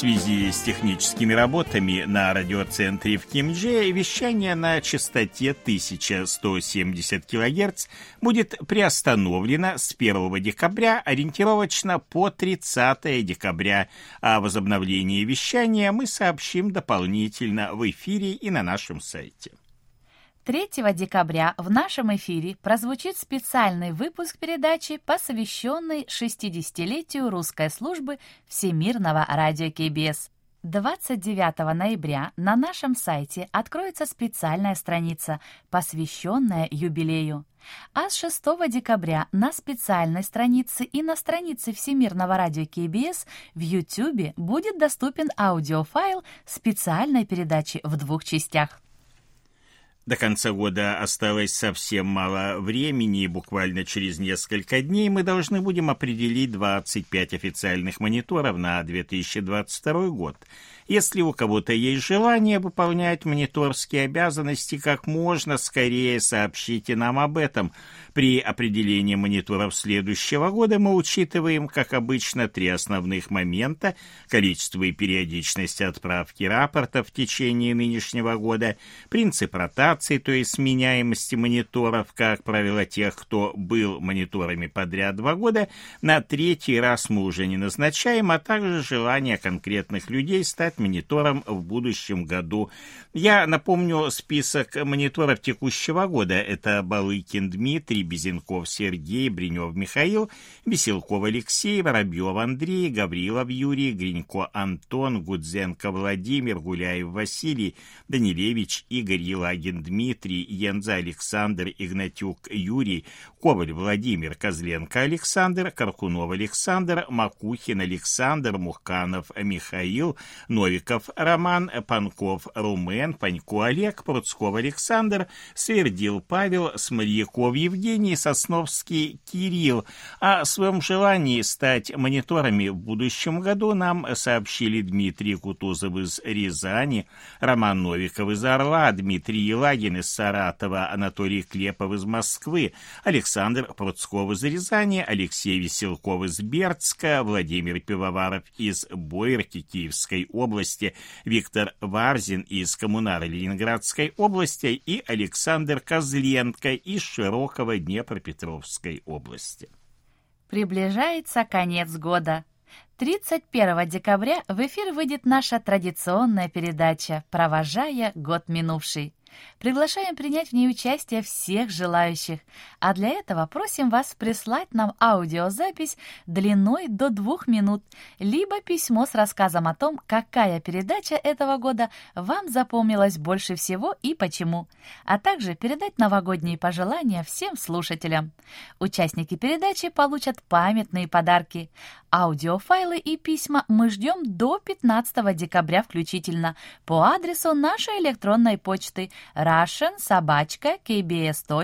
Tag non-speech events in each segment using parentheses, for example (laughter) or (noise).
Связи с техническими работами на радиоцентре в Кимдже вещание на частоте 1170 кГц будет приостановлено с 1 декабря ориентировочно по 30 декабря. О возобновлении вещания мы сообщим дополнительно в эфире и на нашем сайте. 3 декабря в нашем эфире прозвучит специальный выпуск передачи, посвященный 60-летию русской службы Всемирного радио КБС. 29 ноября на нашем сайте откроется специальная страница, посвященная юбилею. А с 6 декабря на специальной странице и на странице Всемирного радио КБС в YouTube будет доступен аудиофайл специальной передачи в двух частях. До конца года осталось совсем мало времени, и буквально через несколько дней мы должны будем определить 25 официальных мониторов на 2022 год. Если у кого-то есть желание выполнять мониторские обязанности, как можно скорее сообщите нам об этом. При определении мониторов следующего года мы учитываем, как обычно, три основных момента – количество и периодичность отправки рапортов в течение нынешнего года, принцип ротации, то есть сменяемости мониторов, как правило, тех, кто был мониторами подряд два года, на третий раз мы уже не назначаем, а также желание конкретных людей стать монитором в будущем году. Я напомню список мониторов текущего года. Это Балыкин Дмитрий, Безенков Сергей, Бринев Михаил, Веселков Алексей, Воробьев Андрей, Гаврилов Юрий, Гринько Антон, Гудзенко Владимир, Гуляев Василий, Данилевич Игорь, Елагин Дмитрий, Янза Александр, Игнатюк Юрий, Коваль Владимир, Козленко Александр, Каркунов Александр, Макухин Александр, Мухканов Михаил, Новиков Роман, Панков Румен, Панько Олег, Пруцков Александр, Свердил Павел, Смольяков Евгений, Сосновский Кирилл. О своем желании стать мониторами в будущем году нам сообщили Дмитрий Кутузов из Рязани, Роман Новиков из Орла, Дмитрий Елагин из Саратова, Анатолий Клепов из Москвы, Александр Пруцков из Рязани, Алексей Веселков из Бердска, Владимир Пивоваров из Бойерки Киевской области, Виктор Варзин из Коммунара Ленинградской области и Александр Козленко из Широкого Днепропетровской области. Приближается конец года. 31 декабря в эфир выйдет наша традиционная передача «Провожая год минувший». Приглашаем принять в ней участие всех желающих, а для этого просим вас прислать нам аудиозапись длиной до двух минут, либо письмо с рассказом о том, какая передача этого года вам запомнилась больше всего и почему, а также передать новогодние пожелания всем слушателям. Участники передачи получат памятные подарки. Аудиофайлы и письма мы ждем до 15 декабря включительно по адресу нашей электронной почты russian собачка kbs.co.kr.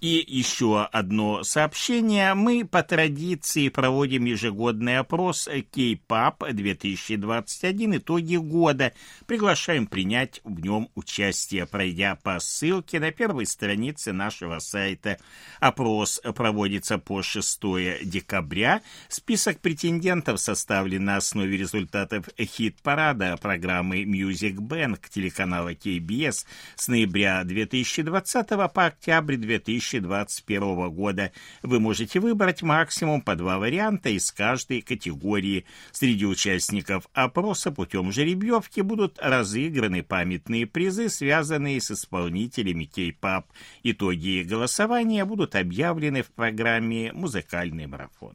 И еще одно сообщение. Мы по традиции проводим ежегодный опрос K-PAP 2021 итоги года. Приглашаем принять в нем участие, пройдя по ссылке на первой странице нашего сайта. Опрос проводится по 6 декабря. Список претендентов составлен на основе результатов хит-парада программы Music Bank телеканала KBS с ноября 2020 по октябрь 2020 2021 года. Вы можете выбрать максимум по два варианта из каждой категории. Среди участников опроса путем жеребьевки будут разыграны памятные призы, связанные с исполнителями кей-пап. Итоги голосования будут объявлены в программе «Музыкальный марафон».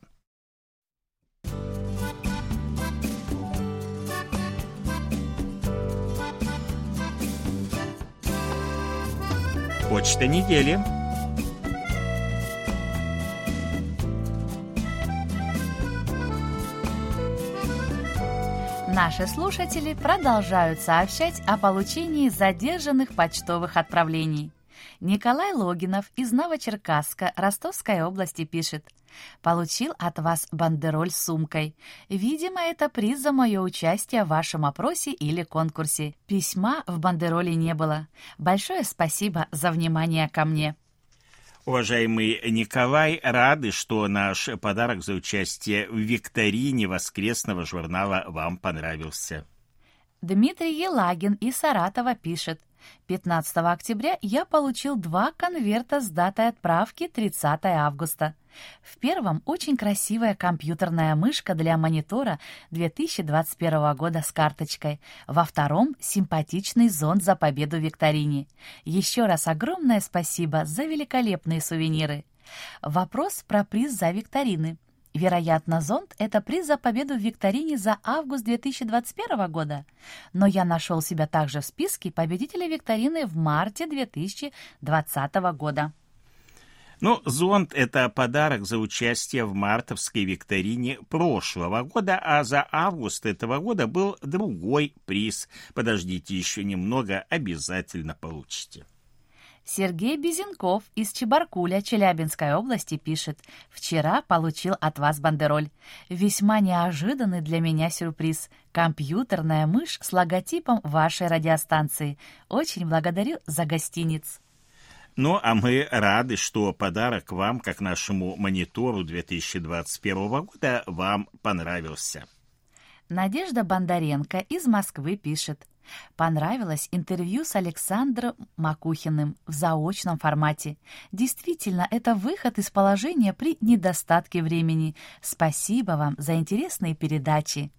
Почта недели. Наши слушатели продолжают сообщать о получении задержанных почтовых отправлений. Николай Логинов из Новочеркасска Ростовской области пишет. Получил от вас бандероль с сумкой. Видимо, это приз за мое участие в вашем опросе или конкурсе. Письма в бандероле не было. Большое спасибо за внимание ко мне. Уважаемый Николай, рады, что наш подарок за участие в викторине воскресного журнала вам понравился. Дмитрий Елагин из Саратова пишет. 15 октября я получил два конверта с датой отправки 30 августа. В первом очень красивая компьютерная мышка для монитора 2021 года с карточкой. Во втором симпатичный зонт за победу викторине. Еще раз огромное спасибо за великолепные сувениры. Вопрос про приз за викторины. Вероятно, зонт — это приз за победу в викторине за август 2021 года. Но я нашел себя также в списке победителей викторины в марте 2020 года. Ну, зонт — это подарок за участие в мартовской викторине прошлого года, а за август этого года был другой приз. Подождите еще немного, обязательно получите. Сергей Безенков из Чебаркуля Челябинской области пишет «Вчера получил от вас бандероль. Весьма неожиданный для меня сюрприз. Компьютерная мышь с логотипом вашей радиостанции. Очень благодарю за гостиниц». Ну, а мы рады, что подарок вам, как нашему монитору 2021 года, вам понравился. Надежда Бондаренко из Москвы пишет. Понравилось интервью с Александром Макухиным в заочном формате. Действительно, это выход из положения при недостатке времени. Спасибо вам за интересные передачи.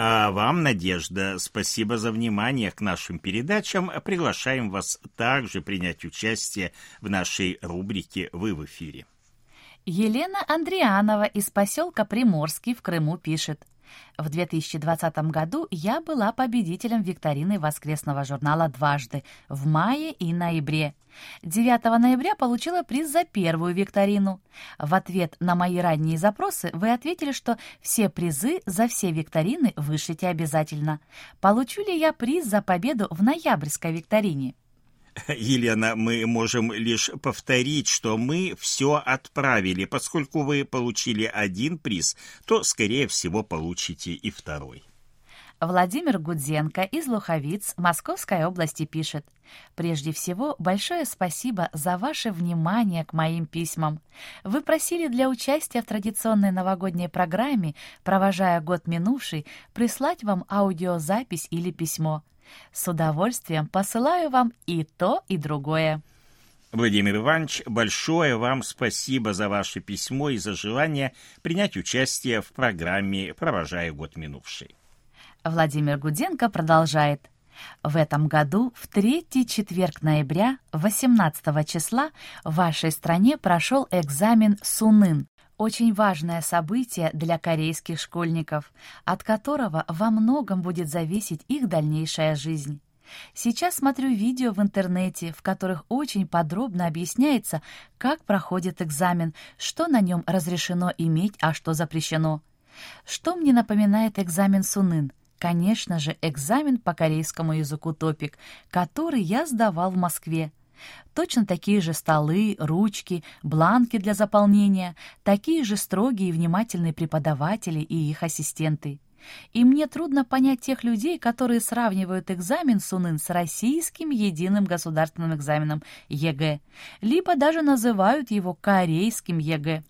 А вам, Надежда, спасибо за внимание к нашим передачам. Приглашаем вас также принять участие в нашей рубрике «Вы в эфире». Елена Андрианова из поселка Приморский в Крыму пишет. В 2020 году я была победителем викторины воскресного журнала дважды, в мае и ноябре. 9 ноября получила приз за первую викторину. В ответ на мои ранние запросы вы ответили, что все призы за все викторины вышлите обязательно. Получу ли я приз за победу в ноябрьской викторине? Елена, мы можем лишь повторить, что мы все отправили. Поскольку вы получили один приз, то, скорее всего, получите и второй. Владимир Гудзенко из Луховиц Московской области пишет. Прежде всего, большое спасибо за ваше внимание к моим письмам. Вы просили для участия в традиционной новогодней программе, провожая год минувший, прислать вам аудиозапись или письмо. С удовольствием посылаю вам и то, и другое. Владимир Иванович, большое вам спасибо за ваше письмо и за желание принять участие в программе «Провожая год минувший». Владимир Гуденко продолжает. В этом году в третий четверг ноября, 18 числа, в вашей стране прошел экзамен Сунын, очень важное событие для корейских школьников, от которого во многом будет зависеть их дальнейшая жизнь. Сейчас смотрю видео в интернете, в которых очень подробно объясняется, как проходит экзамен, что на нем разрешено иметь, а что запрещено. Что мне напоминает экзамен Сунын? Конечно же, экзамен по корейскому языку топик, который я сдавал в Москве. Точно такие же столы, ручки, бланки для заполнения, такие же строгие и внимательные преподаватели и их ассистенты. И мне трудно понять тех людей, которые сравнивают экзамен СУНЫН с российским единым государственным экзаменом ЕГЭ, либо даже называют его корейским ЕГЭ.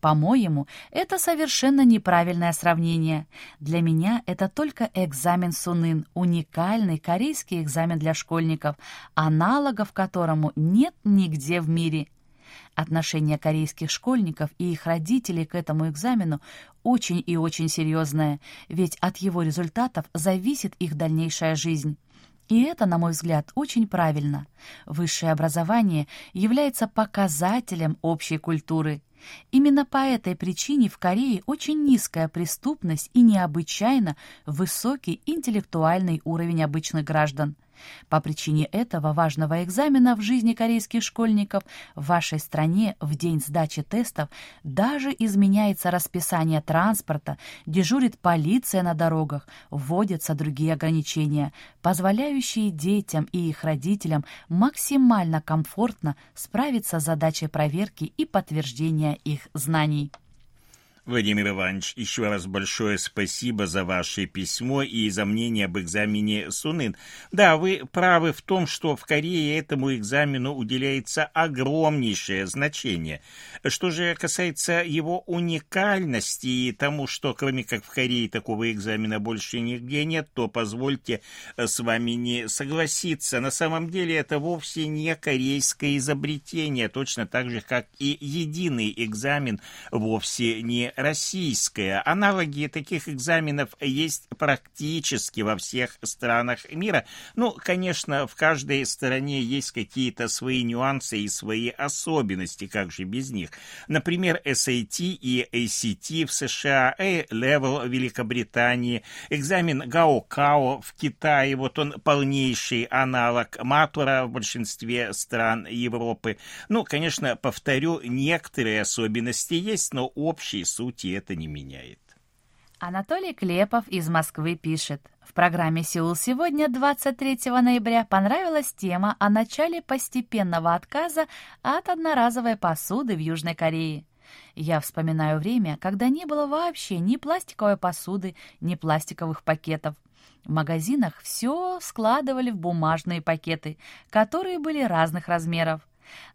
По-моему, это совершенно неправильное сравнение. Для меня это только экзамен Сунын, уникальный корейский экзамен для школьников, аналогов которому нет нигде в мире. Отношение корейских школьников и их родителей к этому экзамену очень и очень серьезное, ведь от его результатов зависит их дальнейшая жизнь. И это, на мой взгляд, очень правильно. Высшее образование является показателем общей культуры. Именно по этой причине в Корее очень низкая преступность и необычайно высокий интеллектуальный уровень обычных граждан. По причине этого важного экзамена в жизни корейских школьников в вашей стране в день сдачи тестов даже изменяется расписание транспорта, дежурит полиция на дорогах, вводятся другие ограничения, позволяющие детям и их родителям максимально комфортно справиться с задачей проверки и подтверждения их знаний. Владимир Иванович, еще раз большое спасибо за ваше письмо и за мнение об экзамене Сунын. Да, вы правы в том, что в Корее этому экзамену уделяется огромнейшее значение. Что же касается его уникальности и тому, что кроме как в Корее такого экзамена больше нигде нет, то позвольте с вами не согласиться. На самом деле это вовсе не корейское изобретение, точно так же, как и единый экзамен вовсе не российская. Аналоги таких экзаменов есть практически во всех странах мира. Ну, конечно, в каждой стране есть какие-то свои нюансы и свои особенности, как же без них. Например, SAT и ACT в США, A-Level в Великобритании, экзамен Гао-Као в Китае, вот он полнейший аналог Матура в большинстве стран Европы. Ну, конечно, повторю, некоторые особенности есть, но общий суть сути это не меняет. Анатолий Клепов из Москвы пишет. В программе «Сеул сегодня» 23 ноября понравилась тема о начале постепенного отказа от одноразовой посуды в Южной Корее. Я вспоминаю время, когда не было вообще ни пластиковой посуды, ни пластиковых пакетов. В магазинах все складывали в бумажные пакеты, которые были разных размеров.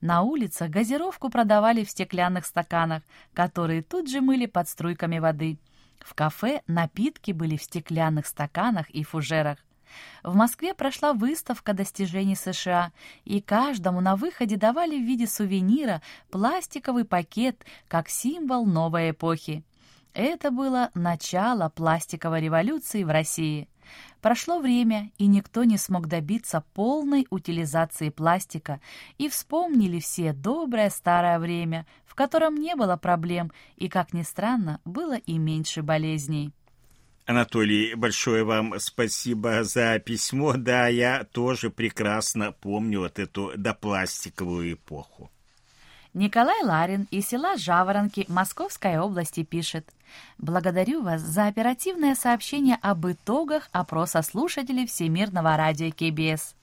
На улицах газировку продавали в стеклянных стаканах, которые тут же мыли под струйками воды. В кафе напитки были в стеклянных стаканах и фужерах. В Москве прошла выставка достижений США, и каждому на выходе давали в виде сувенира пластиковый пакет как символ новой эпохи. Это было начало пластиковой революции в России. Прошло время, и никто не смог добиться полной утилизации пластика, и вспомнили все доброе старое время, в котором не было проблем, и, как ни странно, было и меньше болезней. Анатолий, большое вам спасибо за письмо. Да, я тоже прекрасно помню вот эту допластиковую эпоху. Николай Ларин из села Жаворонки Московской области пишет. Благодарю вас за оперативное сообщение об итогах опроса слушателей Всемирного радио КБС.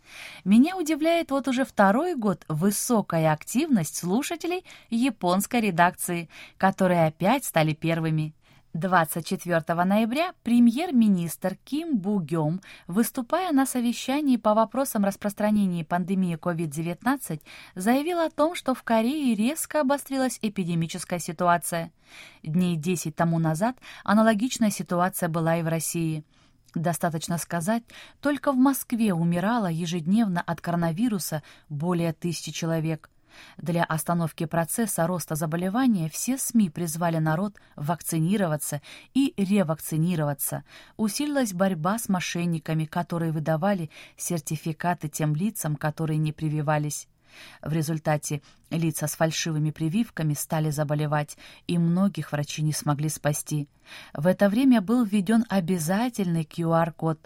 Меня удивляет вот уже второй год высокая активность слушателей японской редакции, которые опять стали первыми. 24 ноября премьер-министр Ким Бугём, выступая на совещании по вопросам распространения пандемии COVID-19, заявил о том, что в Корее резко обострилась эпидемическая ситуация. Дней 10 тому назад аналогичная ситуация была и в России. Достаточно сказать, только в Москве умирало ежедневно от коронавируса более тысячи человек – для остановки процесса роста заболевания все СМИ призвали народ вакцинироваться и ревакцинироваться. Усилилась борьба с мошенниками, которые выдавали сертификаты тем лицам, которые не прививались. В результате лица с фальшивыми прививками стали заболевать, и многих врачи не смогли спасти. В это время был введен обязательный QR-код.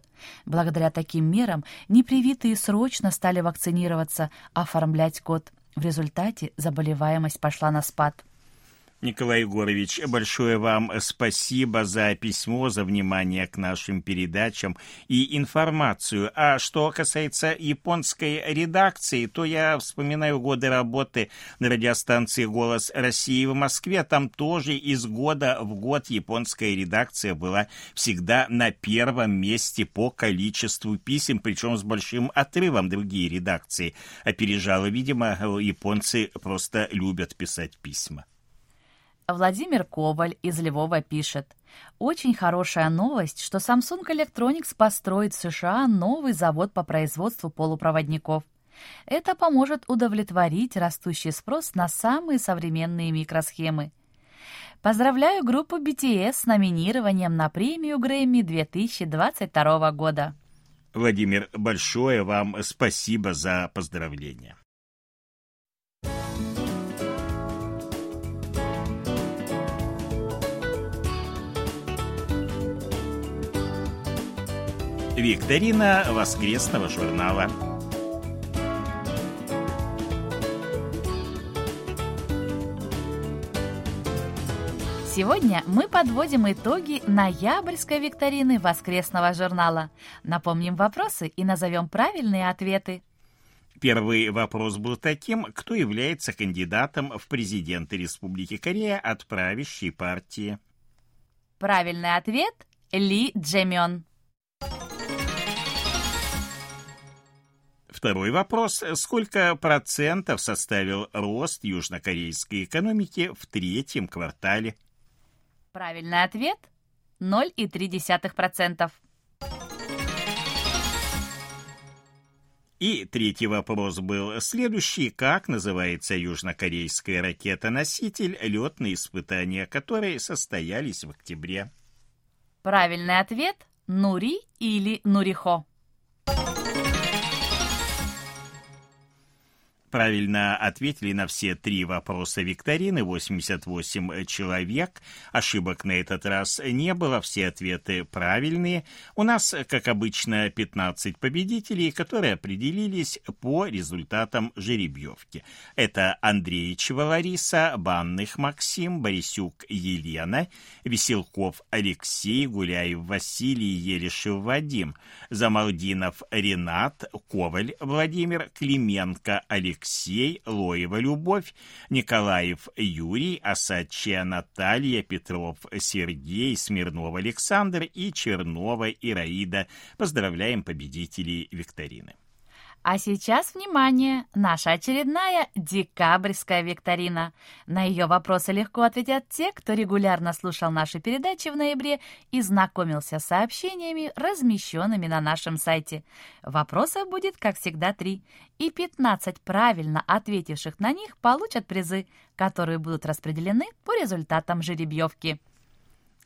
Благодаря таким мерам непривитые срочно стали вакцинироваться, оформлять код. В результате заболеваемость пошла на спад. Николай Егорович, большое вам спасибо за письмо, за внимание к нашим передачам и информацию. А что касается японской редакции, то я вспоминаю годы работы на радиостанции «Голос России» в Москве. Там тоже из года в год японская редакция была всегда на первом месте по количеству писем, причем с большим отрывом другие редакции опережала. Видимо, японцы просто любят писать письма. Владимир Коваль из Львова пишет. Очень хорошая новость, что Samsung Electronics построит в США новый завод по производству полупроводников. Это поможет удовлетворить растущий спрос на самые современные микросхемы. Поздравляю группу BTS с номинированием на премию Грэмми 2022 года. Владимир, большое вам спасибо за поздравления. Викторина воскресного журнала. Сегодня мы подводим итоги ноябрьской викторины воскресного журнала. Напомним вопросы и назовем правильные ответы. Первый вопрос был таким, кто является кандидатом в президенты Республики Корея от правящей партии. Правильный ответ – Ли Джемён. Второй вопрос. Сколько процентов составил рост южнокорейской экономики в третьем квартале? Правильный ответ – 0,3%. И третий вопрос был следующий. Как называется южнокорейская ракета-носитель, летные испытания которой состоялись в октябре? Правильный ответ – Нури или Нурихо. Правильно ответили на все три вопроса викторины 88 человек. Ошибок на этот раз не было, все ответы правильные. У нас, как обычно, 15 победителей, которые определились по результатам жеребьевки. Это Андреевичева Лариса, Банных Максим, Борисюк Елена, Веселков Алексей, Гуляев Василий, Елешев Вадим, Замалдинов Ренат, Коваль Владимир, Клименко Алексей, Алексей, Лоева Любовь, Николаев Юрий, Осадчая Наталья, Петров Сергей, Смирнов Александр и Чернова Ираида. Поздравляем победителей викторины. А сейчас, внимание, наша очередная декабрьская викторина. На ее вопросы легко ответят те, кто регулярно слушал наши передачи в ноябре и знакомился с сообщениями, размещенными на нашем сайте. Вопросов будет, как всегда, три, и 15 правильно ответивших на них получат призы, которые будут распределены по результатам жеребьевки.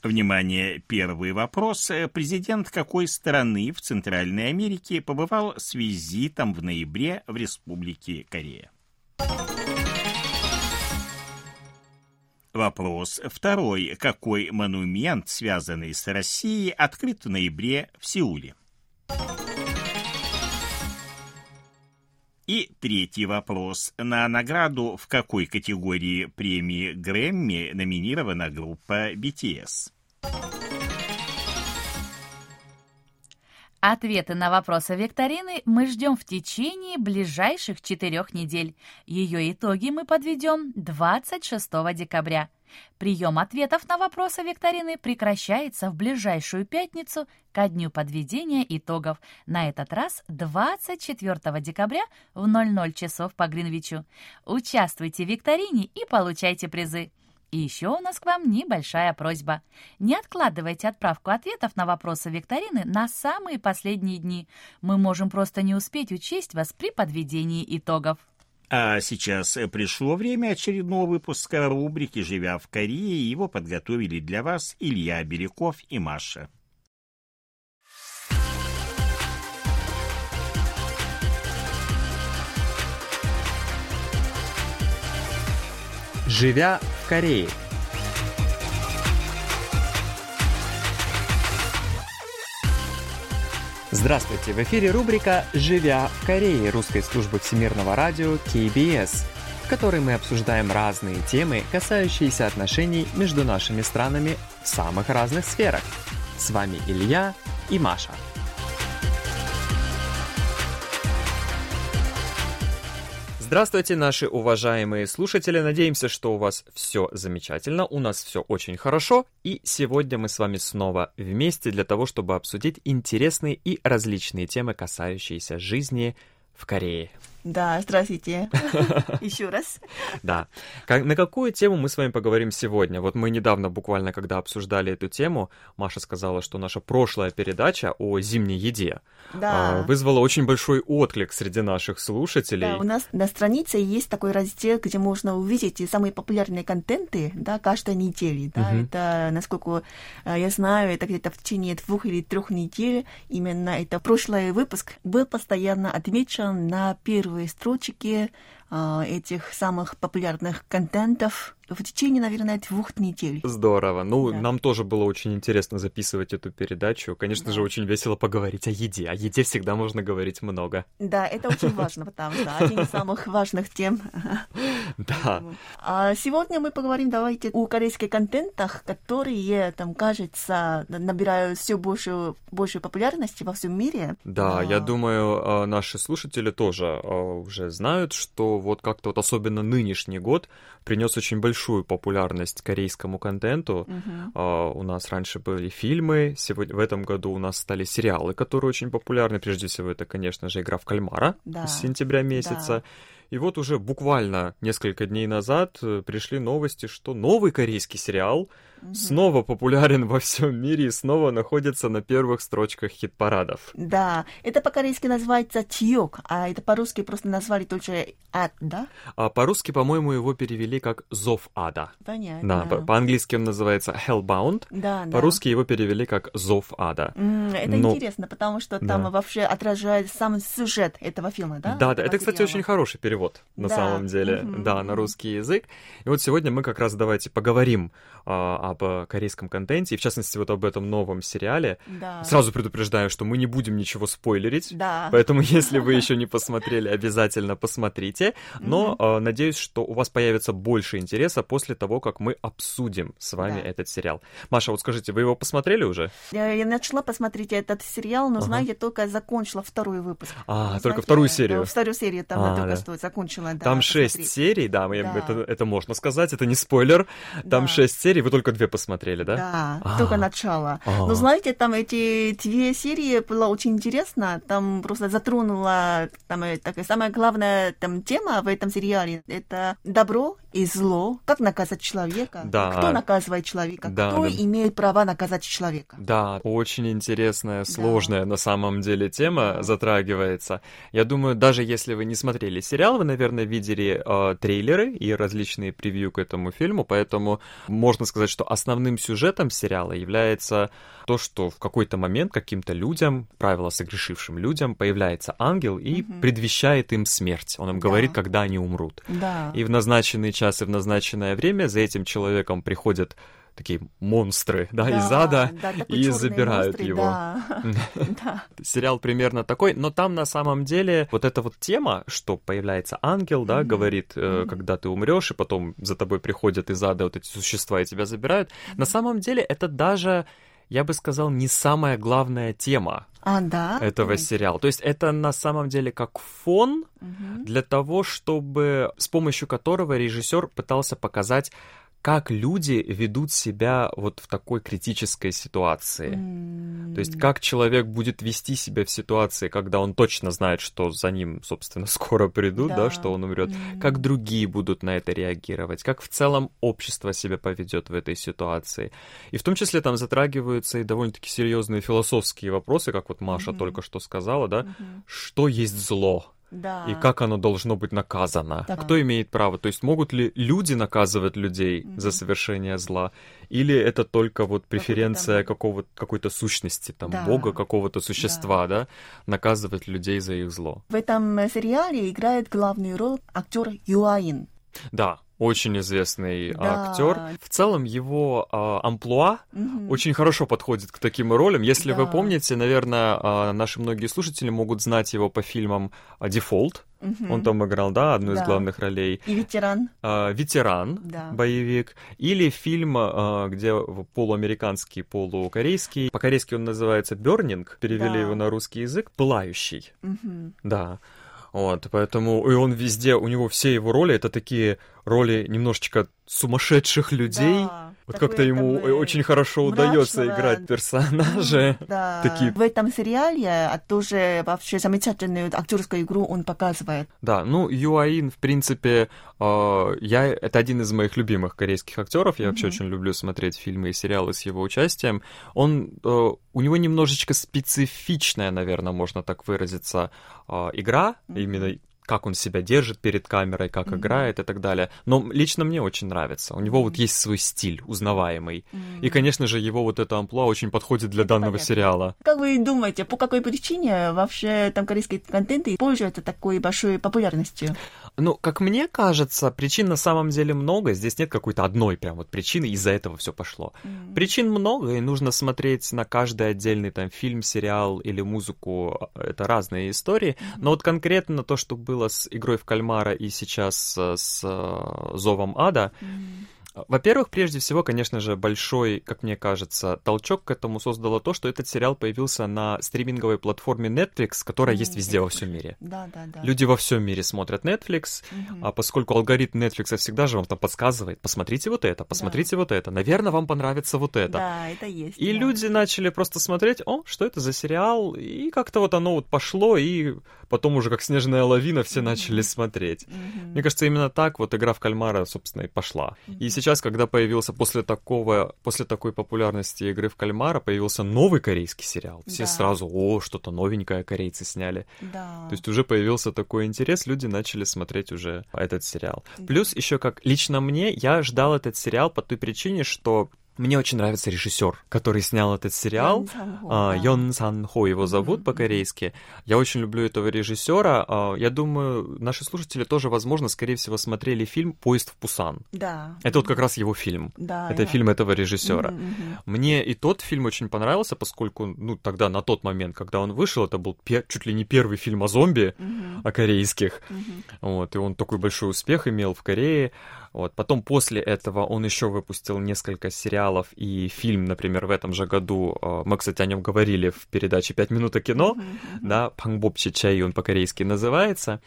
Внимание, первый вопрос. Президент какой страны в Центральной Америке побывал с визитом в ноябре в Республике Корея? Вопрос второй. Какой монумент, связанный с Россией, открыт в ноябре в Сеуле? И третий вопрос. На награду в какой категории премии Грэмми номинирована группа BTS? Ответы на вопросы викторины мы ждем в течение ближайших четырех недель. Ее итоги мы подведем 26 декабря. Прием ответов на вопросы викторины прекращается в ближайшую пятницу ко дню подведения итогов, на этот раз 24 декабря в 00 часов по Гринвичу. Участвуйте в викторине и получайте призы. И еще у нас к вам небольшая просьба. Не откладывайте отправку ответов на вопросы викторины на самые последние дни. Мы можем просто не успеть учесть вас при подведении итогов. А сейчас пришло время очередного выпуска рубрики «Живя в Корее». Его подготовили для вас Илья Беляков и Маша. Живя в Корее. Здравствуйте! В эфире рубрика «Живя в Корее» русской службы всемирного радио KBS, в которой мы обсуждаем разные темы, касающиеся отношений между нашими странами в самых разных сферах. С вами Илья и Маша. Здравствуйте, наши уважаемые слушатели. Надеемся, что у вас все замечательно, у нас все очень хорошо. И сегодня мы с вами снова вместе для того, чтобы обсудить интересные и различные темы, касающиеся жизни в Корее. Да, здравствуйте. (laughs) Еще раз. Да. Как, на какую тему мы с вами поговорим сегодня? Вот мы недавно, буквально, когда обсуждали эту тему, Маша сказала, что наша прошлая передача о зимней еде Да. а, вызвала очень большой отклик среди наших слушателей. Да, у нас на странице есть такой раздел, где можно увидеть самые популярные контенты, да, каждой недели, да, Мгм. это, насколько э, я знаю, это где-то в течение двух или трех недель, именно это прошлый выпуск был постоянно отмечен на первой строчке э, этих самых популярных контентов в течение, наверное, двух недель. Здорово. Ну, Да. нам тоже было очень интересно записывать эту передачу. Конечно Да. же, очень весело поговорить о еде. О еде всегда можно говорить много. Да, это очень важно, потому что один из самых важных тем. (laughs) Да. А сегодня мы поговорим, давайте, о корейских контентах, которые, там, кажется, набирают все большую, большую популярность во всем мире. Да, я думаю, э, наши слушатели тоже э, уже знают, что вот как-то вот особенно нынешний год принес очень большую популярность корейскому контенту. А, У нас раньше были фильмы, сегодня в этом году у нас стали сериалы, которые очень популярны. Прежде всего, это, конечно же, игра в кальмара Да. с сентября месяца. И вот уже буквально несколько дней назад э, пришли новости, что новый корейский сериал снова популярен во всем мире и снова находится на первых строчках хит-парадов. Да, это по-корейски называется «тиок», а это по-русски просто назвали только «ад», да? А по-русски, по-моему, его перевели как «Зов ада». Понятно. Да, по- по-английски он называется Hellbound, Да, да. по-русски его перевели как «Зов ада». М, Это Но- интересно, потому что там Да. вообще отражает сам сюжет этого фильма, да? Да, да, это, кстати, очень хороший перевод на Да, самом деле, мгм, да, на русский язык. И вот сегодня мы как раз давайте поговорим а, об э, корейском контенте, и в частности вот об этом новом сериале. Да. Сразу предупреждаю, что мы не будем ничего спойлерить. Да. Поэтому, если вы (laughs) еще не посмотрели, обязательно посмотрите. Но э, надеюсь, что у вас появится больше интереса после того, как мы обсудим с вами Да. этот сериал. Маша, вот скажите, вы его посмотрели уже? Я, я начала посмотреть этот сериал, но, Ага. знаете, только закончила второй выпуск. А, Знаете, только вторую серию. Вторую серию там А, только да. что закончила. да, Там шесть серий, да, мы- Да. Это, это можно сказать, это не спойлер. Там Да. шесть серий, вы только две посмотрели, да? Да, А. только начало. А. Но знаете, там эти две серии было очень интересно. Там просто затронула там, э, такая самая главная там, тема в этом сериале. Это добро и зло. Как наказать человека? Да. Кто наказывает человека? Да, Кто да. имеет право наказать человека? Да, очень интересная, сложная на самом деле тема затрагивается. Я думаю, даже если вы не смотрели сериал, вы, наверное, видели э, трейлеры и различные превью к этому фильму, поэтому можно сказать, что основным сюжетом сериала является то, что в какой-то момент каким-то людям, правило согрешившим людям, появляется ангел и предвещает им смерть. Он им Да. говорит, когда они умрут. Да. И в назначенный час и в назначенное время за этим человеком приходят такие монстры, да, из ада, да, и забирают монстр, его. Да. (laughs) да. Сериал примерно такой, но там на самом деле вот эта вот тема, что появляется ангел, да, Мгм. говорит, э, Мгм. когда ты умрешь, и потом за тобой приходят из ада вот эти существа и тебя забирают. На самом деле это даже, я бы сказал, не самая главная тема А, да? этого Ой. сериала. То есть это на самом деле как фон Мгм. для того, чтобы с помощью которого режиссер пытался показать, как люди ведут себя вот в такой критической ситуации. М. То есть как человек будет вести себя в ситуации, когда он точно знает, что за ним, собственно, (laughs) скоро придут, да, Да. что он умрет. М. Как другие будут на это реагировать, как в целом общество себя поведет в этой ситуации. И в том числе там затрагиваются и довольно-таки серьезные философские вопросы, как вот Маша Мгм. только что сказала, да, Мгм. что есть зло? Да. и как оно должно быть наказано. Так. Кто имеет право? То есть могут ли люди наказывать людей Мгм. за совершение зла? Или это только вот преференция там- какого какой-то сущности, там, Да. бога, какого-то существа, да. наказывать людей за их зло? В этом э, сериале играет главную роль актер Юаин. Да, очень известный Да. актер. В целом его а, амплуа Мгм. очень хорошо подходит к таким ролям. Если вы Да. помните, наверное, а, наши многие слушатели могут знать его по фильмам а, «Дефолт». Мгм. Он там играл, да, одну из Да. главных ролей. И ветеран. а, ветеран, Да. боевик, или фильм, а, где полуамериканский, полукорейский, по-корейски он называется «Бернинг», перевели Да. его на русский язык, «Пылающий», Мгм. да. Вот, поэтому и он везде, у него все его роли это такие роли немножечко сумасшедших людей. Да. Вот как-то ему очень хорошо удается мрачного, играть персонажи. (laughs) Да. такие- В этом сериале а, тоже вообще замечательную актерскую игру он показывает. Да, ну Юаин, в принципе, э, я это один из моих любимых корейских актеров. Я вообще Мгм. очень люблю смотреть фильмы и сериалы с его участием. Он э, у него немножечко специфичная, наверное, можно так выразиться, э, игра Мгм. именно как он себя держит перед камерой, как mm-hmm. играет и так далее. Но лично мне очень нравится. У него mm-hmm. вот есть свой стиль узнаваемый. Mm-hmm. И, конечно же, его вот это амплуа очень подходит для данного Понятно. сериала. Как вы думаете, по какой причине вообще там корейские контенты пользуются такой большой популярностью? Ну, как мне кажется, причин на самом деле много. Здесь нет какой-то одной прям вот причины, из-за этого все пошло. Mm-hmm. Причин много, и нужно смотреть на каждый отдельный там фильм, сериал или музыку. Это разные истории. Mm-hmm. Но вот конкретно то, что было с игрой в кальмара и сейчас с э, Зовом Ада. Mm-hmm во-первых, прежде всего, конечно же, большой, как мне кажется, толчок к этому создало то, что этот сериал появился на стриминговой платформе Netflix, которая mm, есть везде во всем мире. Да, да, да. Люди во всем мире смотрят Netflix, mm-hmm. а поскольку алгоритм Netflix всегда же вам там подсказывает, посмотрите вот это, посмотрите да. вот это, наверное, вам понравится вот это. Да, это есть. И да. люди начали просто смотреть, о, что это за сериал, и как-то вот оно вот пошло, и потом уже как снежная лавина все mm-hmm. начали смотреть. Mm-hmm. Мне кажется, именно так вот игра в кальмара, собственно, и пошла. Mm-hmm. И сейчас, когда появился после такого, после такой популярности игры в кальмара, появился новый корейский сериал. Все да. сразу, о, что-то новенькое корейцы сняли. Да. То есть уже появился такой интерес, люди начали смотреть уже этот сериал. Да. Плюс еще как лично мне, я ждал этот сериал по той причине, что мне очень нравится режиссер, который снял этот сериал. Йон Сан Хо его зовут mm-hmm. по-корейски. Я очень люблю этого режиссера. А, я думаю, наши слушатели тоже, возможно, скорее всего, смотрели фильм «Поезд в Пусан». Да. Это вот как раз его фильм. Да. Это я... фильм этого режиссера. Mm-hmm. Мне и тот фильм очень понравился, поскольку, ну, тогда, на тот момент, когда он вышел, это был пер... чуть ли не первый фильм о зомби, mm-hmm. о корейских. Mm-hmm. Вот, и он такой большой успех имел в Корее. Вот. Потом после этого он еще выпустил несколько сериалов и фильм, например, в этом же году. Э, мы, кстати, о нем говорили в передаче «Пять минут о кино», да, «Пангбоб Чичай» он по-корейски называется.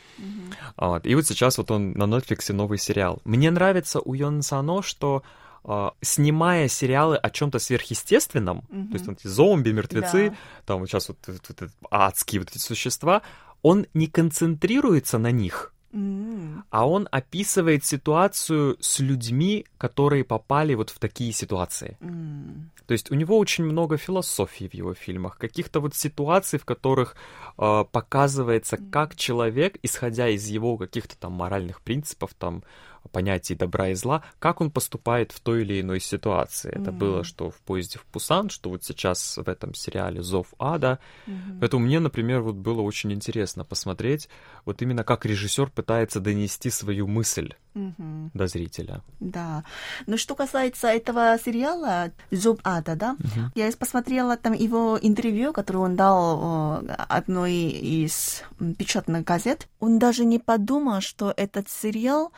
Вот. И вот сейчас вот он на Netflix новый сериал. Мне нравится у Йон Сано, что Uh, снимая сериалы о чем-то сверхъестественном, mm-hmm. то есть эти зомби, мертвецы, да. там вот сейчас вот, вот, вот адские вот эти существа, он не концентрируется на них, Mm. А он описывает ситуацию с людьми, которые попали вот в такие ситуации. Mm. То есть у него очень много философии в его фильмах, каких-то вот ситуаций, в которых э, показывается, как человек, исходя из его каких-то там моральных принципов, там понятий добра и зла, как он поступает в той или иной ситуации. Mm-hmm. Это было что в поезде в Пусан, что вот сейчас в этом сериале Зов ада. Mm-hmm. Поэтому мне, например, вот было очень интересно посмотреть, вот именно как режиссер пытается донести свою мысль mm-hmm. до зрителя. Да. Но что касается этого сериала Зов ада, да, mm-hmm. я посмотрела там его интервью, которое он дал одной из печатных газет. Он даже не подумал, что этот сериал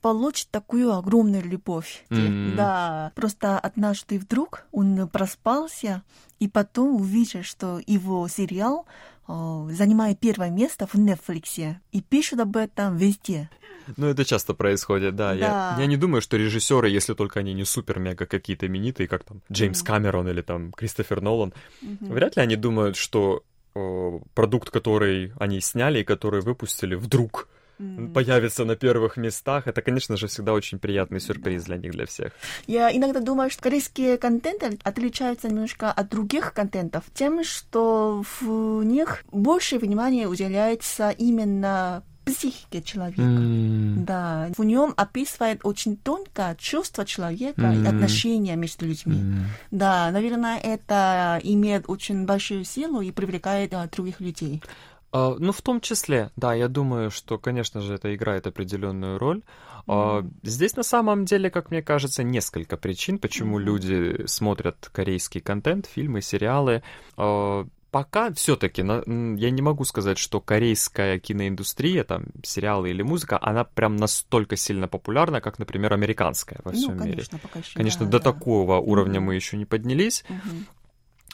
получит такую огромную любовь. Mm-hmm. Да, просто однажды вдруг он проспался, и потом увидел, что его сериал э, занимает первое место в Netflix, и пишут об этом везде. Ну, это часто происходит, да. да. Я, я не думаю, что режиссеры, если только они не супер-мега какие-то именитые, как там Джеймс mm-hmm. Камерон или там Кристофер Нолан, mm-hmm. вряд ли они думают, что э, продукт, который они сняли и который выпустили, вдруг mm. появится на первых местах. Это, конечно же, всегда очень приятный сюрприз для них, для всех. Я иногда думаю, что корейские контенты отличаются немножко от других контентов тем, что в них больше внимания уделяется именно психике человека. Mm. Да, в нем описывает очень тонко чувство человека mm. и отношения между людьми. Mm. Да, наверное, это имеет очень большую силу и привлекает а, других людей. Uh, ну, в том числе, да, я думаю, что, конечно же, это играет определенную роль. Uh, mm. Здесь на самом деле, как мне кажется, несколько причин, почему mm. люди смотрят корейский контент, фильмы, сериалы. Uh, пока все-таки я не могу сказать, что корейская киноиндустрия, там, сериалы или музыка, она прям настолько сильно популярна, как, например, американская во всем ну, конечно, мире. Пока еще, конечно, да, до да. такого уровня mm-hmm. мы еще не поднялись. Mm-hmm.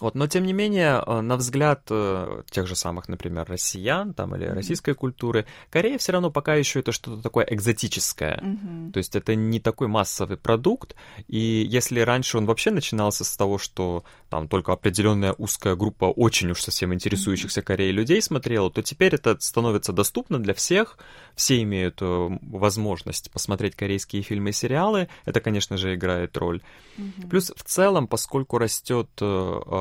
Вот, но тем не менее, э, на взгляд э, тех же самых, например, россиян там, или mm-hmm. российской культуры, Корея все равно пока еще это что-то такое экзотическое. Mm-hmm. То есть это не такой массовый продукт. И если раньше он вообще начинался с того, что там только определенная узкая группа очень уж совсем интересующихся mm-hmm. Кореей людей смотрела, то теперь это становится доступно для всех. Все имеют э, возможность посмотреть корейские фильмы и сериалы. Это, конечно же, играет роль. Mm-hmm. Плюс в целом, поскольку растет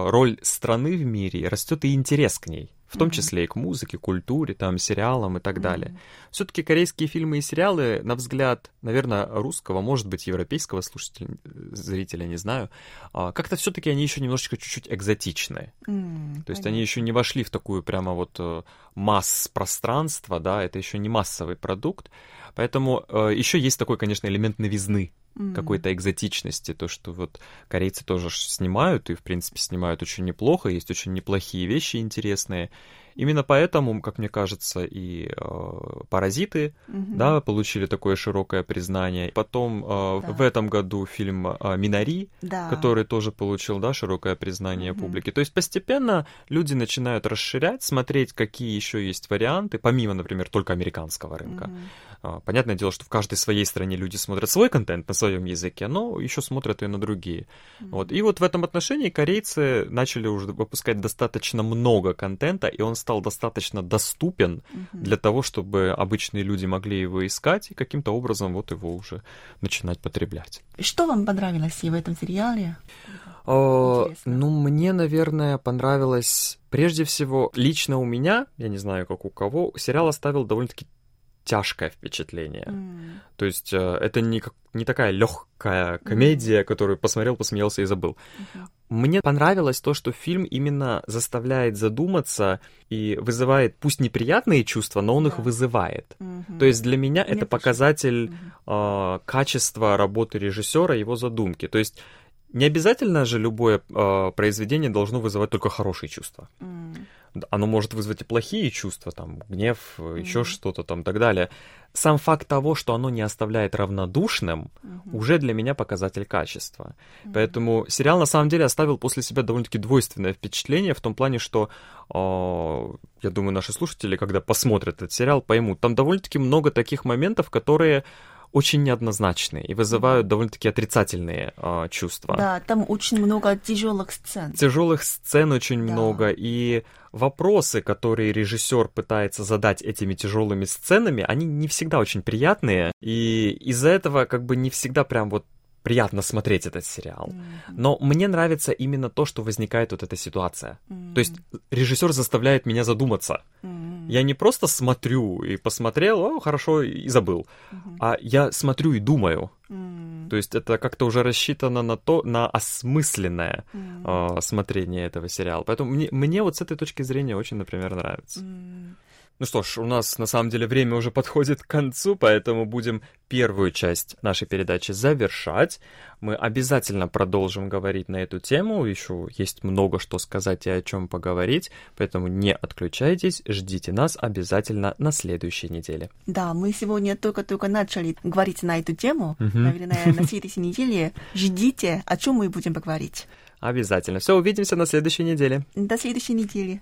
роль страны в мире, растет и интерес к ней в том числе и к музыке, культуре, там, сериалам и так далее. Все-таки корейские фильмы и сериалы, на взгляд, наверное, русского, может быть, европейского слушателя, зрителя, не знаю, а, как-то все-таки они еще немножечко чуть-чуть экзотичные. М, То есть понятно. они еще не вошли в такую прямо вот э, масс пространство, да, это еще не массовый продукт. Поэтому еще есть такой, конечно, элемент новизны, М. какой-то экзотичности, то, что вот корейцы тоже снимают, и, в принципе, снимают очень неплохо, есть очень неплохие вещи интересные. Именно поэтому, как мне кажется, и э, «Паразиты», Мгм. да, получили такое широкое признание. Потом э, Да. в этом году фильм э, «Минари», Да. который тоже получил, да, широкое признание Мгм. публики. То есть постепенно люди начинают расширять, смотреть, какие еще есть варианты, помимо, например, только американского рынка. Мгм. А, Понятное дело, что в каждой своей стране люди смотрят свой контент на своем языке, но еще смотрят и на другие. Вот. И вот в этом отношении корейцы начали уже выпускать достаточно много контента, и он стал достаточно доступен Мгм. для того, чтобы обычные люди могли его искать и каким-то образом вот его уже начинать потреблять. Что вам понравилось в этом сериале? Э, Интересно. Ну, мне, наверное, понравилось прежде всего лично у меня, я не знаю, как у кого, сериал оставил довольно-таки тяжкое впечатление. М. То есть э, это не, как, не такая легкая комедия, которую посмотрел, посмеялся и забыл. Мгм. Мне понравилось то, что фильм именно заставляет задуматься и вызывает, пусть неприятные чувства, но он их Да. вызывает. Мгм. То есть для меня Мне это показатель Мгм. э, качества работы режиссера, его задумки. То есть не обязательно же любое э, произведение должно вызывать только хорошие чувства. М. Оно может вызвать и плохие чувства, там, гнев, еще Мгм. что-то там и так далее. Сам факт того, что оно не оставляет равнодушным, Мгм. уже для меня показатель качества. Мгм. Поэтому сериал на самом деле оставил после себя довольно-таки двойственное впечатление в том плане, что, э, я думаю, наши слушатели, когда посмотрят этот сериал, поймут, там довольно-таки много таких моментов, которые очень неоднозначные и вызывают довольно-таки отрицательные э, чувства. Да, там очень много тяжелых сцен. Тяжелых сцен очень Да. много, и вопросы, которые режиссер пытается задать этими тяжелыми сценами, они не всегда очень приятные, и из-за этого как бы не всегда прям вот приятно смотреть этот сериал. Мгм. Но мне нравится именно то, что возникает вот эта ситуация. М. То есть режиссер заставляет меня задуматься. М. Я не просто смотрю и посмотрел, о, хорошо, и забыл, Мгм. а я смотрю и думаю. М. То есть это как-то уже рассчитано на то, на осмысленное М. э, смотрение этого сериала. Поэтому мне, мне вот с этой точки зрения очень, например, нравится. М. Ну что ж, у нас на самом деле время уже подходит к концу, поэтому будем первую часть нашей передачи завершать. Мы обязательно продолжим говорить на эту тему, еще есть много что сказать и о чем поговорить, поэтому не отключайтесь, ждите нас обязательно на следующей неделе. Да, мы сегодня только-только начали говорить на эту тему. Мгм. Наверное, на следующей неделе ждите, о чем мы будем поговорить. Обязательно. Все, увидимся на следующей неделе. До следующей недели.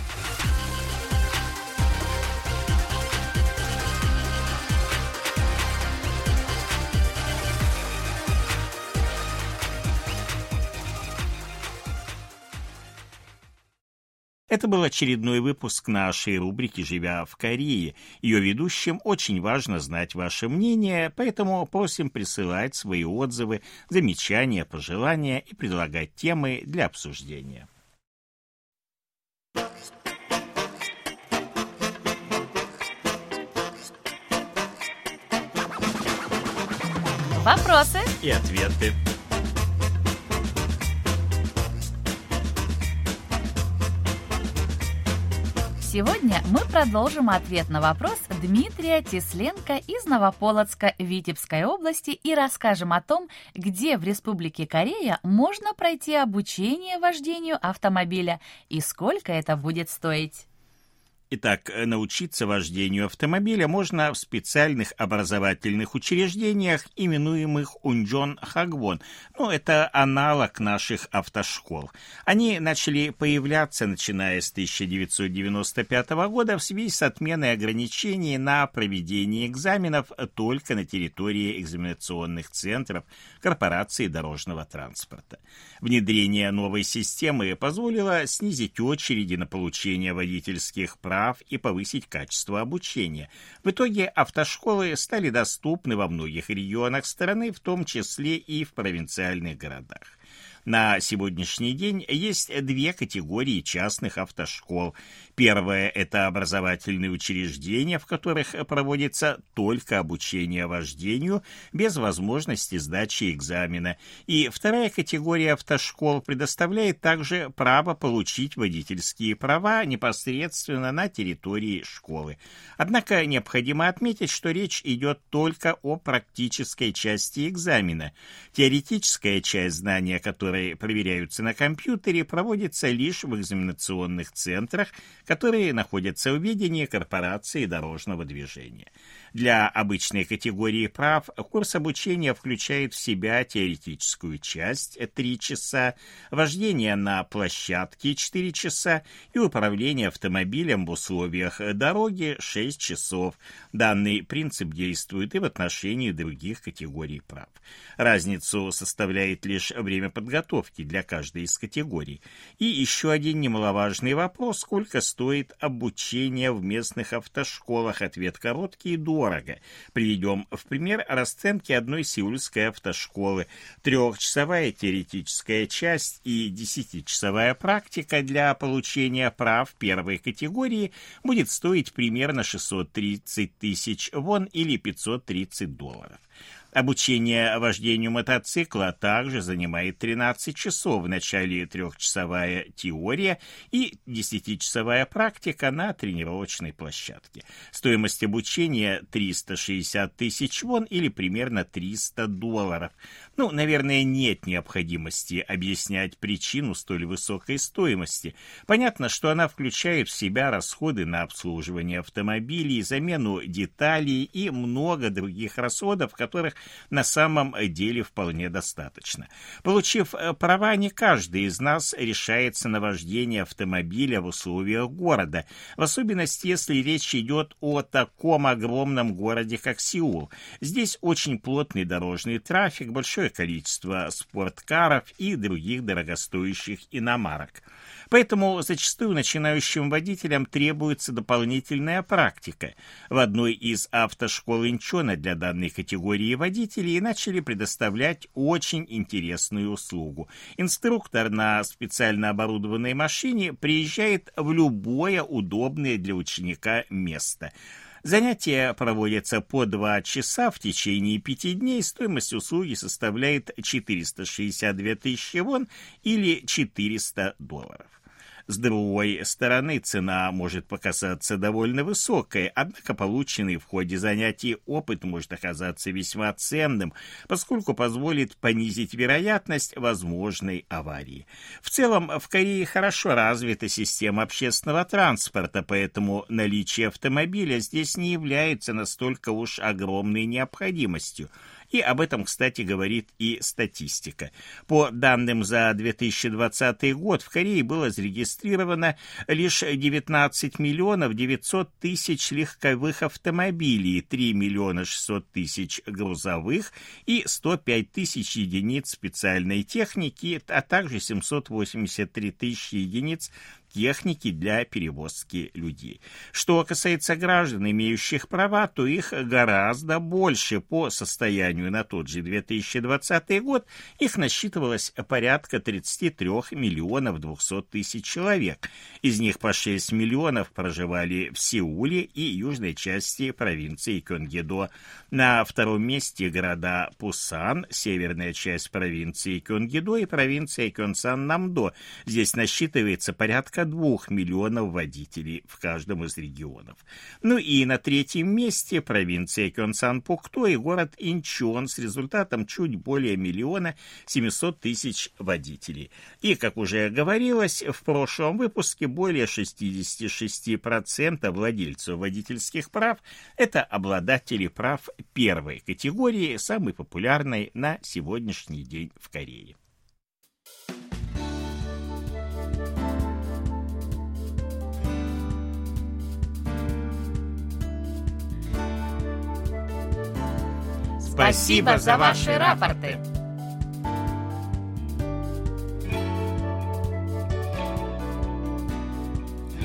Это был очередной выпуск нашей рубрики «Живя в Корее». Ее ведущим очень важно знать ваше мнение, поэтому просим присылать свои отзывы, замечания, пожелания и предлагать темы для обсуждения. Вопросы? И ответы. Сегодня мы продолжим ответ на вопрос Дмитрия Тесленко из Новополоцка Витебской области и расскажем о том, где в Республике Корея можно пройти обучение вождению автомобиля и сколько это будет стоить. Итак, научиться вождению автомобиля можно в специальных образовательных учреждениях, именуемых Унджон Хагвон. Ну, это аналог наших автошкол. Они начали появляться, начиная с 1995 года, в связи с отменой ограничений на проведение экзаменов только на территории экзаменационных центров корпорации дорожного транспорта. Внедрение новой системы позволило снизить очереди на получение водительских прав прав и повысить качество обучения. В итоге автошколы стали доступны во многих регионах страны, в том числе и в провинциальных городах. На сегодняшний день есть две категории частных автошкол. Первое – это образовательные учреждения, в которых проводится только обучение вождению без возможности сдачи экзамена. И вторая категория автошкол предоставляет также право получить водительские права непосредственно на территории школы. Однако необходимо отметить, что речь идет только о практической части экзамена. Теоретическая часть знания, которая которые проверяются на компьютере, проводятся лишь в экзаменационных центрах, которые находятся в ведении корпорации дорожного движения. Для обычной категории прав курс обучения включает в себя теоретическую часть 3 часа, вождение на площадке 4 часа и управление автомобилем в условиях дороги 6 часов. Данный принцип действует и в отношении других категорий прав. Разницу составляет лишь время подготовки для каждой из категорий. И еще один немаловажный вопрос, сколько стоит обучение в местных автошколах. Ответ короткий и дорого. Приведем в пример расценки одной сеульской автошколы. Трехчасовая теоретическая часть и десятичасовая практика для получения прав первой категории будет стоить примерно 630 тысяч вон или 530 долларов. Обучение вождению мотоцикла также занимает 13 часов. В начале трехчасовая теория и десятичасовая практика на тренировочной площадке. Стоимость обучения 360 тысяч вон или примерно 300 долларов. Ну, наверное, нет необходимости объяснять причину столь высокой стоимости. Понятно, что она включает в себя расходы на обслуживание автомобилей, замену деталей и много других расходов, которых на самом деле вполне достаточно. Получив э, права, не каждый из нас решается на вождение автомобиля в условиях города, в особенности, если речь идет о таком огромном городе, как Сеул. Здесь очень плотный дорожный трафик, большое количество спорткаров и других дорогостоящих иномарок. Поэтому зачастую начинающим водителям требуется дополнительная практика. В одной из автошкол Инчона для данной категории водителей начали предоставлять очень интересную услугу. Инструктор на специально оборудованной машине приезжает в любое удобное для ученика место. Занятия проводятся по два часа в течение пяти дней. Стоимость услуги составляет 462 тысячи вон или 400 долларов. С другой стороны, цена может показаться довольно высокой, однако полученный в ходе занятий опыт может оказаться весьма ценным, поскольку позволит понизить вероятность возможной аварии. В целом, в Корее хорошо развита система общественного транспорта, поэтому наличие автомобиля здесь не является настолько уж огромной необходимостью. И об этом, кстати, говорит и статистика. По данным за 2020 год в Корее было зарегистрировано лишь 19 миллионов 900 тысяч легковых автомобилей, 3 миллиона 600 тысяч грузовых и 105 тысяч единиц специальной техники, а также 783 тысячи единиц техники для перевозки людей. Что касается граждан, имеющих права, то их гораздо больше. По состоянию на тот же 2020 год их насчитывалось порядка 33 миллионов 200 тысяч человек. Из них по 6 миллионов проживали в Сеуле и южной части провинции Кёнгидо. На втором месте города Пусан, северная часть провинции Кёнгидо и провинция Кёнсан-Намдо. Здесь насчитывается порядка порядка двух миллионов водителей в каждом из регионов. Ну и на третьем месте провинция Кёнсан-Пукто и город Инчон, с результатом чуть более миллиона 700 тысяч водителей. И, как уже говорилось, в прошлом выпуске более 66% владельцев водительских прав – это обладатели прав первой категории, самой популярной на сегодняшний день в Корее. Спасибо за ваши рапорты.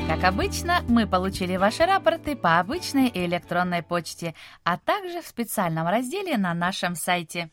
Как обычно, мы получили ваши рапорты по обычной и электронной почте, а также в специальном разделе на нашем сайте.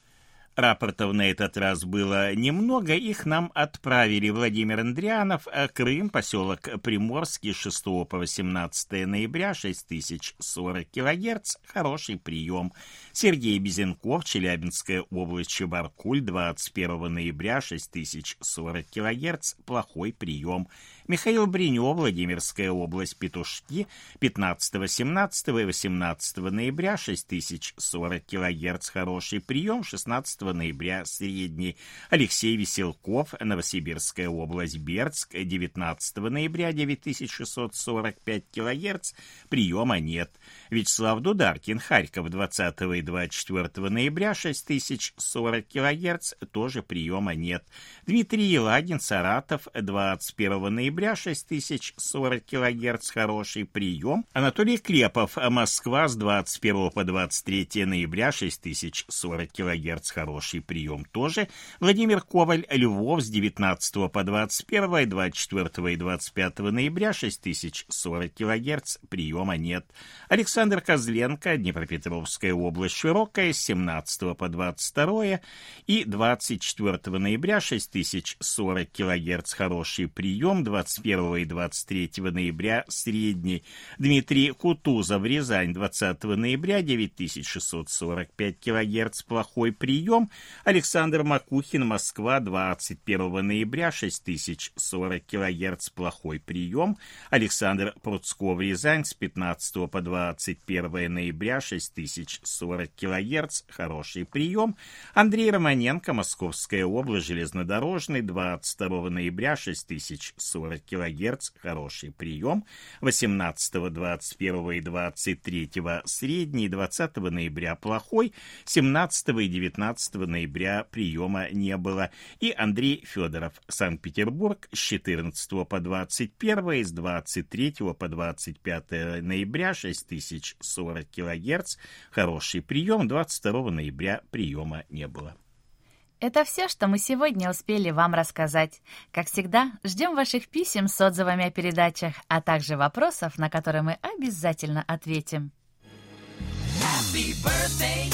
Рапортов на этот раз было немного, их нам отправили Владимир Андрианов, а Крым, поселок Приморский, 6 по 18 ноября, 6040 килогерц, хороший прием. Сергей Безенков, Челябинская область, Чебаркуль, 21 ноября, 6040 килогерц, плохой прием. Михаил Бринев, Владимирская область, Петушки, 15, 17 и 18 ноября, 6040 килогерц, хороший прием, 16 ноября, средний. Алексей Веселков, Новосибирская область, Бердск, 19 ноября, 9645 килогерц, приема нет. Вячеслав Дударкин, Харьков, 20 и 24 ноября, 6040 килогерц, тоже приема нет. Дмитрий Елагин, Саратов, 21 ноября, ноября 6040 кГц, хороший прием. Анатолий Крепов, Москва с 21 по 23 ноября 6040 кГц, хороший прием тоже. Владимир Коваль, Львов с 19 по 21 и 24 и 25 ноября 6040 кГц, приема нет. Александр Козленко, Днепропетровская область, Широкая с 17 по 22 и 24 ноября 6040 кГц, хороший прием. 21 и 23 ноября средний. Дмитрий Кутузов, Рязань, 20 ноября 9645 кГц, плохой прием. Александр Макухин, Москва, 21 ноября 6040 кГц, плохой прием. Александр Пруцков, Рязань, с 15 по 21 ноября 6040 кГц, хороший прием. Андрей Романенко, Московская область, железнодорожный, 22 ноября 6040 40 кГц – хороший прием, 18, 21 и 23 средний, 20 ноября плохой, 17 и 19 ноября приема не было. И Андрей Федоров, Санкт-Петербург, с 14 по 21 и с 23 по 25 ноября 6040 кГц, хороший прием, 22 ноября приема не было. Это все, что мы сегодня успели вам рассказать. Как всегда, ждем ваших писем с отзывами о передачах, а также вопросов, на которые мы обязательно ответим. Happy birthday.